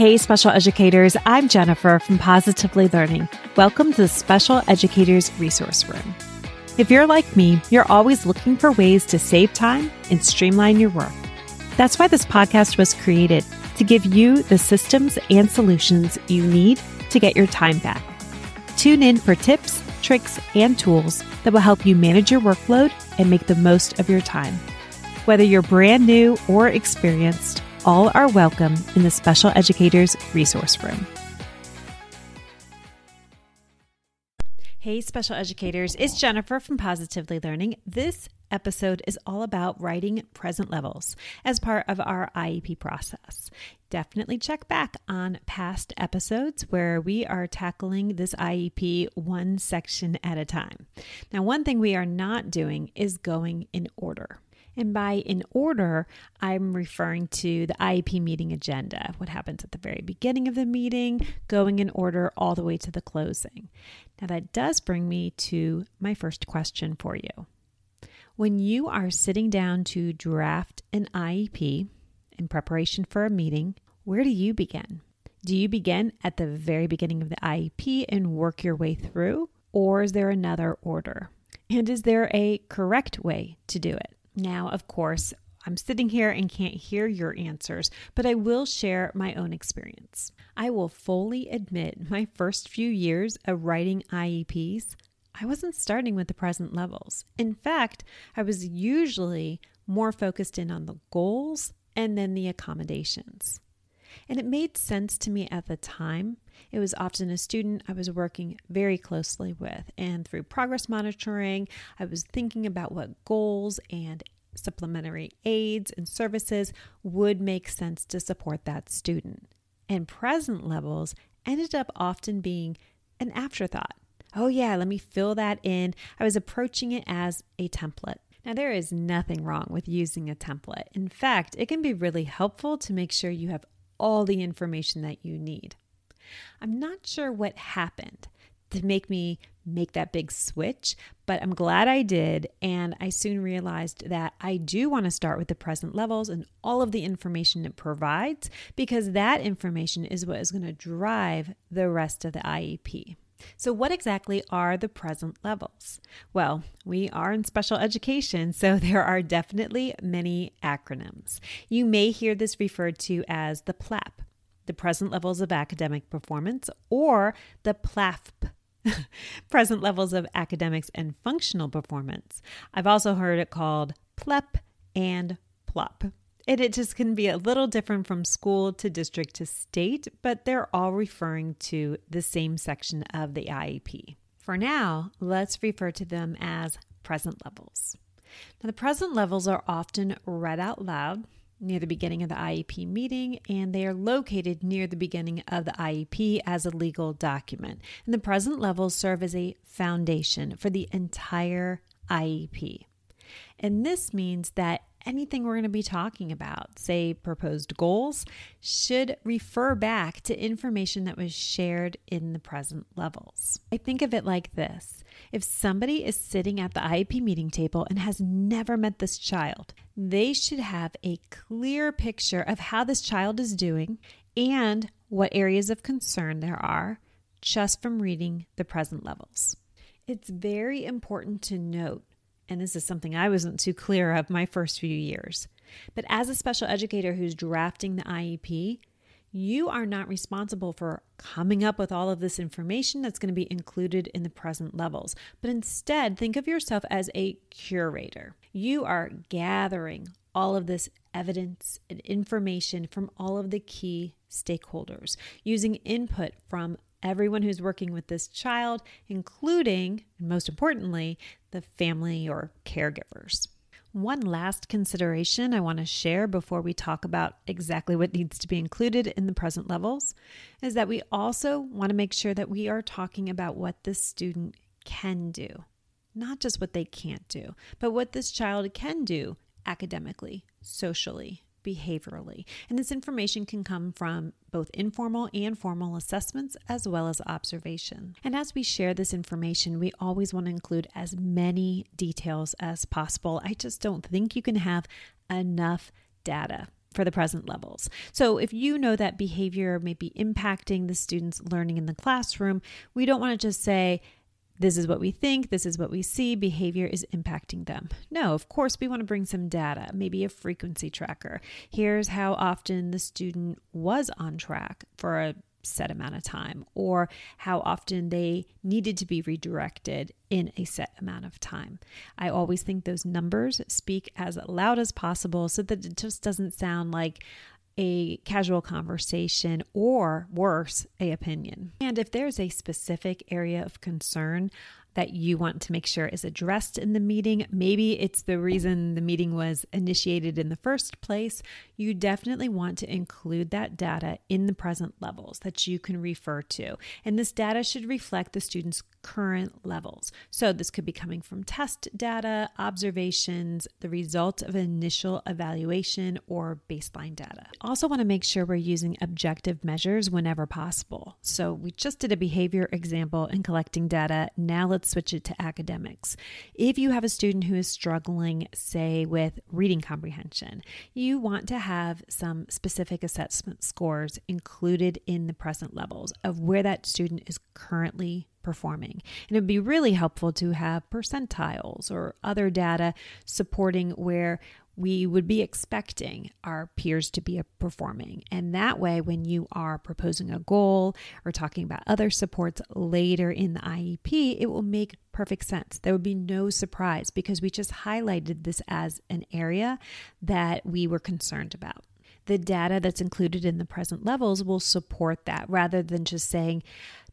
Hey, special educators, I'm Jennifer from Positively Learning. Welcome to the Special Educators Resource Room. If you're like me, you're always looking for ways to save time and streamline your work. That's why this podcast was created to give you the systems and solutions you need to get your time back. Tune in for tips, tricks, and tools that will help you manage your workload and make the most of your time. Whether you're brand new or experienced, all are welcome in the Special Educators Resource Room. Hey, special educators, it's Jennifer from Positively Learning. This episode is all about writing present levels as part of our IEP process. Definitely check back on past episodes where we are tackling this IEP one section at a time. Now, one thing we are not doing is going in order. And by in order, I'm referring to the IEP meeting agenda, what happens at the very beginning of the meeting, going in order all the way to the closing. Now, that does bring me to my first question for you. When you are sitting down to draft an IEP in preparation for a meeting, where do you begin? Do you begin at the very beginning of the IEP and work your way through? Or is there another order? And is there a correct way to do it? Now, of course, I'm sitting here and can't hear your answers, but I will share my own experience. I will fully admit my first few years of writing IEPs, I wasn't starting with the present levels. In fact, I was usually more focused in on the goals and then the accommodations. And it made sense to me at the time. It was often a student I was working very closely with. And through progress monitoring, I was thinking about what goals and supplementary aids and services would make sense to support that student. And present levels ended up often being an afterthought. Oh, yeah, let me fill that in. I was approaching it as a template. Now, there is nothing wrong with using a template. In fact, it can be really helpful to make sure you have all the information that you need. I'm not sure what happened to make me make that big switch, but I'm glad I did. And I soon realized that I do want to start with the present levels and all of the information it provides because that information is what is going to drive the rest of the IEP. So, what exactly are the present levels? Well, we are in special education, so there are definitely many acronyms. You may hear this referred to as the PLAP, the present levels of academic performance, or the PLAFP, present levels of academics and functional performance. I've also heard it called PLEP and PLOP. And it just can be a little different from school to district to state, but they're all referring to the same section of the IEP. For now, let's refer to them as present levels. Now, the present levels are often read out loud near the beginning of the IEP meeting, and they are located near the beginning of the IEP as a legal document. And the present levels serve as a foundation for the entire IEP. And this means that anything we're going to be talking about, say proposed goals, should refer back to information that was shared in the present levels. I think of it like this if somebody is sitting at the IEP meeting table and has never met this child, they should have a clear picture of how this child is doing and what areas of concern there are just from reading the present levels. It's very important to note and this is something I wasn't too clear of my first few years. But as a special educator who's drafting the IEP, you are not responsible for coming up with all of this information that's going to be included in the present levels, but instead think of yourself as a curator. You are gathering all of this evidence and information from all of the key stakeholders, using input from everyone who's working with this child, including, and most importantly, the family or caregivers. One last consideration I want to share before we talk about exactly what needs to be included in the present levels is that we also want to make sure that we are talking about what the student can do, not just what they can't do, but what this child can do academically, socially, behaviorally. And this information can come from both informal and formal assessments as well as observation. And as we share this information, we always want to include as many details as possible. I just don't think you can have enough data. for the present levels. So, if you know that behavior may be impacting the students' learning in the classroom, we don't want to just say, this is what we think, this is what we see, behavior is impacting them. No, of course, we want to bring some data, maybe a frequency tracker. Here's how often the student was on track for a set amount of time, or how often they needed to be redirected in a set amount of time. I always think those numbers speak as loud as possible so that it just doesn't sound like a casual conversation or worse, a opinion. And if there's a specific area of concern, that you want to make sure is addressed in the meeting. Maybe it's the reason the meeting was initiated in the first place. You definitely want to include that data in the present levels that you can refer to. And this data should reflect the student's current levels. So this could be coming from test data, observations, the result of initial evaluation, or baseline data. Also, want to make sure we're using objective measures whenever possible. So we just did a behavior example in collecting data. Now let's let's switch it to academics. If you have a student who is struggling, say, with reading comprehension, you want to have some specific assessment scores included in the present levels of where that student is currently performing. And it'd be really helpful to have percentiles or other data supporting where we would be expecting our peers to be performing. And that way, when you are proposing a goal or talking about other supports later in the IEP, it will make perfect sense. There would be no surprise because we just highlighted this as an area that we were concerned about the data that's included in the present levels will support that rather than just saying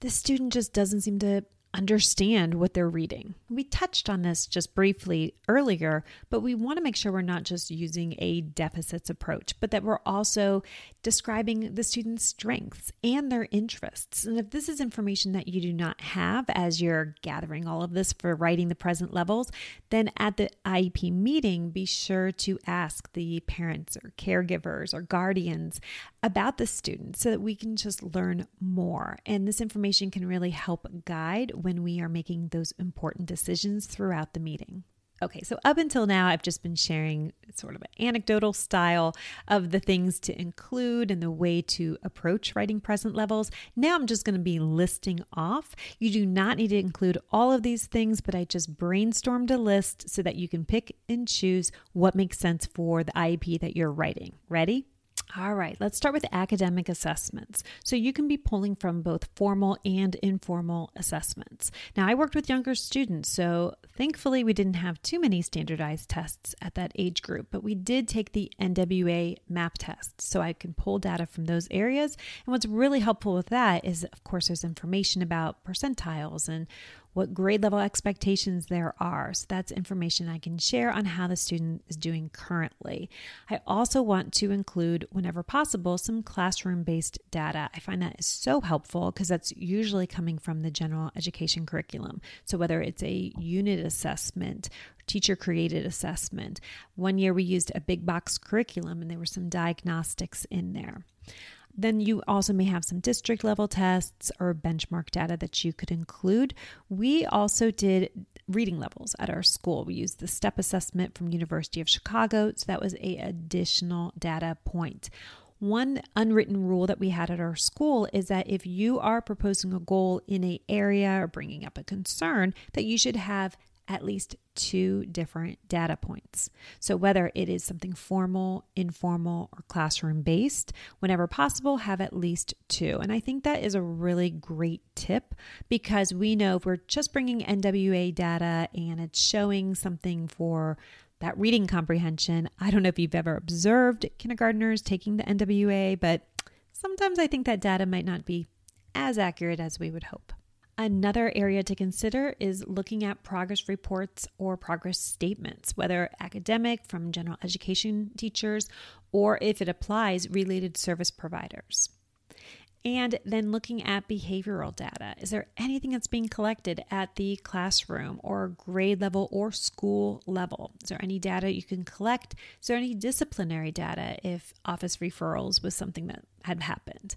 the student just doesn't seem to understand what they're reading. We touched on this just briefly earlier, but we want to make sure we're not just using a deficits approach, but that we're also describing the student's strengths and their interests. And if this is information that you do not have as you're gathering all of this for writing the present levels, then at the IEP meeting, be sure to ask the parents or caregivers or guardians about the student so that we can just learn more. And this information can really help guide when we are making those important decisions throughout the meeting. Okay, so up until now, I've just been sharing sort of an anecdotal style of the things to include and the way to approach writing present levels. Now I'm just going to be listing off. You do not need to include all of these things, but I just brainstormed a list so that you can pick and choose what makes sense for the IEP that you're writing. Ready? All right, let's start with academic assessments. So you can be pulling from both formal and informal assessments. Now, I worked with younger students, so thankfully we didn't have too many standardized tests at that age group, but we did take the NWEA MAP test, so I can pull data from those areas. And what's really helpful with that is, of course, there's information about percentiles and what grade level expectations there are. So that's information I can share on how the student is doing currently. I also want to include, whenever possible, some classroom based data. I find that is so helpful because that's usually coming from the general education curriculum. So whether it's a unit assessment, teacher created assessment, one year we used a big box curriculum and there were some diagnostics in there. Then you also may have some district level tests or benchmark data that you could include. We also did reading levels at our school. We used the STEP assessment from University of Chicago, so that was a additional data point. One unwritten rule that we had at our school is that if you are proposing a goal in a area or bringing up a concern, that you should have at least two different data points. So, whether it is something formal, informal, or classroom based, whenever possible, have at least two. And I think that is a really great tip because we know if we're just bringing NWEA data and it's showing something for that reading comprehension, I don't know if you've ever observed kindergartners taking the NWEA, but sometimes I think that data might not be as accurate as we would hope. Another area to consider is looking at progress reports or progress statements, whether academic from general education teachers or if it applies, related service providers. And then looking at behavioral data. Is there anything that's being collected at the classroom or grade level or school level? Is there any data you can collect? Is there any disciplinary data if office referrals was something that had happened?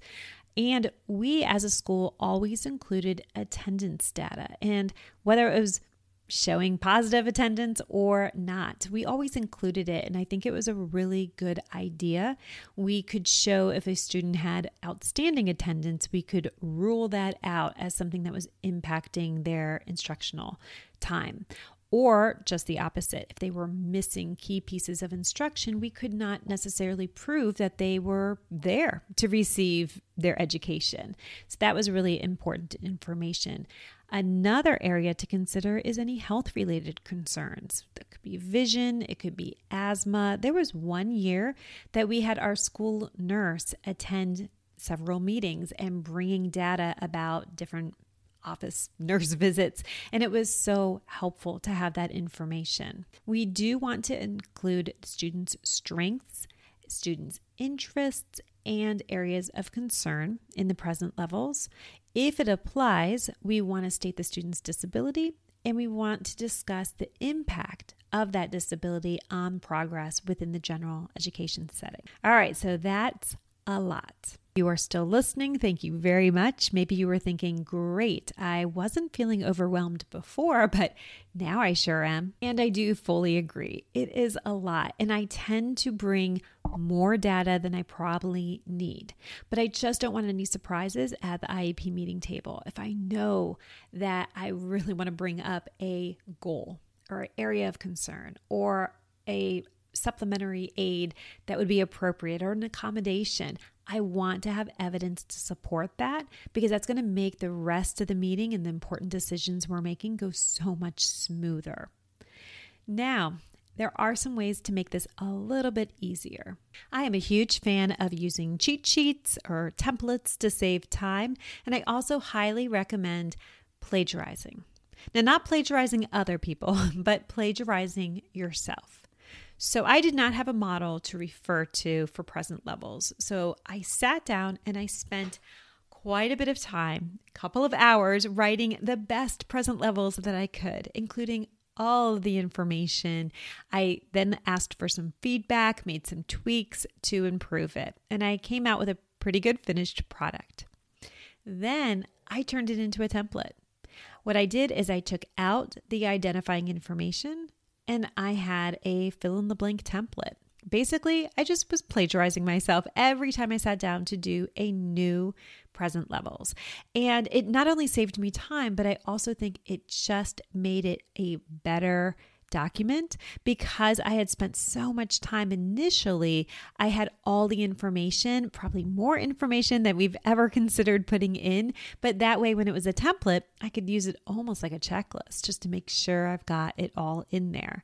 And we as a school always included attendance data. And whether it was showing positive attendance or not. We always included it, and I think it was a really good idea. We could show if a student had outstanding attendance, we could rule that out as something that was impacting their instructional time. Or just the opposite, if they were missing key pieces of instruction, we could not necessarily prove that they were there to receive their education. So that was really important information. Another area to consider is any health related concerns. That could be vision, it could be asthma. There was one year that we had our school nurse attend several meetings and bringing data about different office nurse visits, and it was so helpful to have that information. We do want to include students' strengths, students' interests, and areas of concern in the present levels. If it applies, we want to state the student's disability and we want to discuss the impact of that disability on progress within the general education setting. All right, so that's a lot. You are still listening. Thank you very much. Maybe you were thinking, great, I wasn't feeling overwhelmed before, but now I sure am. And I do fully agree. It is a lot. And I tend to bring more data than I probably need. But I just don't want any surprises at the IEP meeting table. If I know that I really want to bring up a goal or area of concern or a supplementary aid that would be appropriate or an accommodation. I want to have evidence to support that because that's going to make the rest of the meeting and the important decisions we're making go so much smoother. Now, there are some ways to make this a little bit easier. I am a huge fan of using cheat sheets or templates to save time, and I also highly recommend plagiarizing. Now, not plagiarizing other people, but plagiarizing yourself. So I did not have a model to refer to for present levels. So I sat down and I spent quite a bit of time, a couple of hours, writing the best present levels that I could, including all the information. I then asked for some feedback, made some tweaks to improve it, and I came out with a pretty good finished product. Then I turned it into a template. What I did is I took out the identifying information and I had a fill in the blank template. Basically, I just was plagiarizing myself every time I sat down to do a new present levels. And it not only saved me time, but I also think it just made it a better document because I had spent so much time initially. I had all the information, probably more information than we've ever considered putting in. But that way, when it was a template, I could use it almost like a checklist just to make sure I've got it all in there.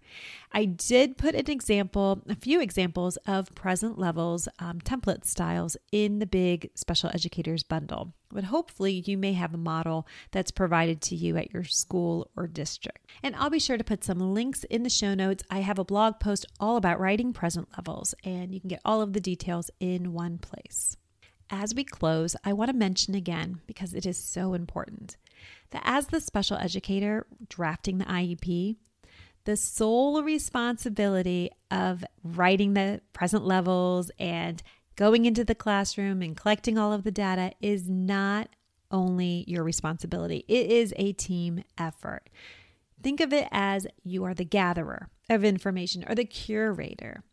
I did put an example, a few examples of present levels um, template styles in the big special educators bundle. But hopefully, you may have a model that's provided to you at your school or district. And I'll be sure to put some links in the show notes. I have a blog post all about writing present levels, and you can get all of the details in one place. As we close, I want to mention again, because it is so important, that as the special educator drafting the IEP, the sole responsibility of writing the present levels and going into the classroom and collecting all of the data is not only your responsibility, it is a team effort. Think of it as you are the gatherer of information or the curator.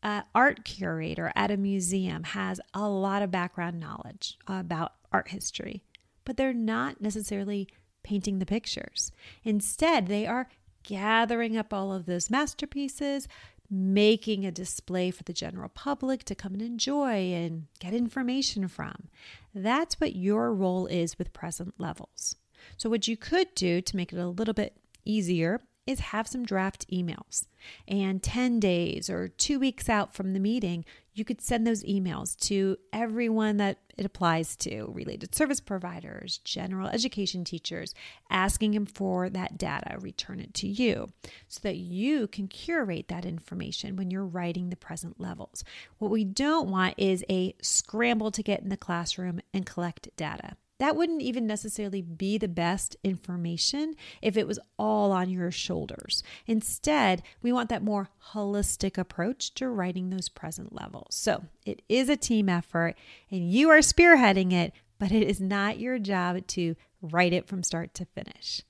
An art curator at a museum has a lot of background knowledge about art history, but they're not necessarily painting the pictures. Instead, they are gathering up all of those masterpieces, making a display for the general public to come and enjoy and get information from. That's what your role is with present levels. So, what you could do to make it a little bit easier is have some draft emails. And 10 days or two weeks out from the meeting, you could send those emails to everyone that it applies to related service providers, general education teachers, asking them for that data, return it to you so that you can curate that information when you're writing the present levels. What we don't want is a scramble to get in the classroom and collect data that wouldn't even necessarily be the best information if it was all on your shoulders. Instead, we want that more holistic approach to writing those present levels. So it is a team effort and you are spearheading it, but it is not your job to write it from start to finish.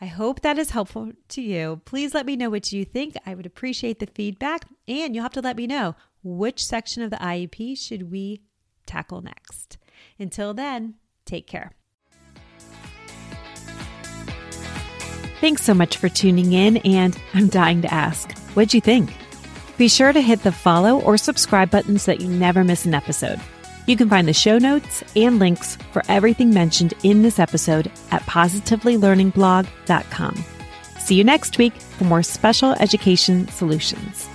I hope that is helpful to you. Please let me know what you think. I would appreciate the feedback, and you'll have to let me know which section of the IEP should we tackle next. Until then, take care. Thanks so much for tuning in, and I'm dying to ask, what'd you think? Be sure to hit the follow or subscribe buttons so that you never miss an episode. You can find the show notes and links for everything mentioned in this episode at positivelylearningblog.com. See you next week for more special education solutions.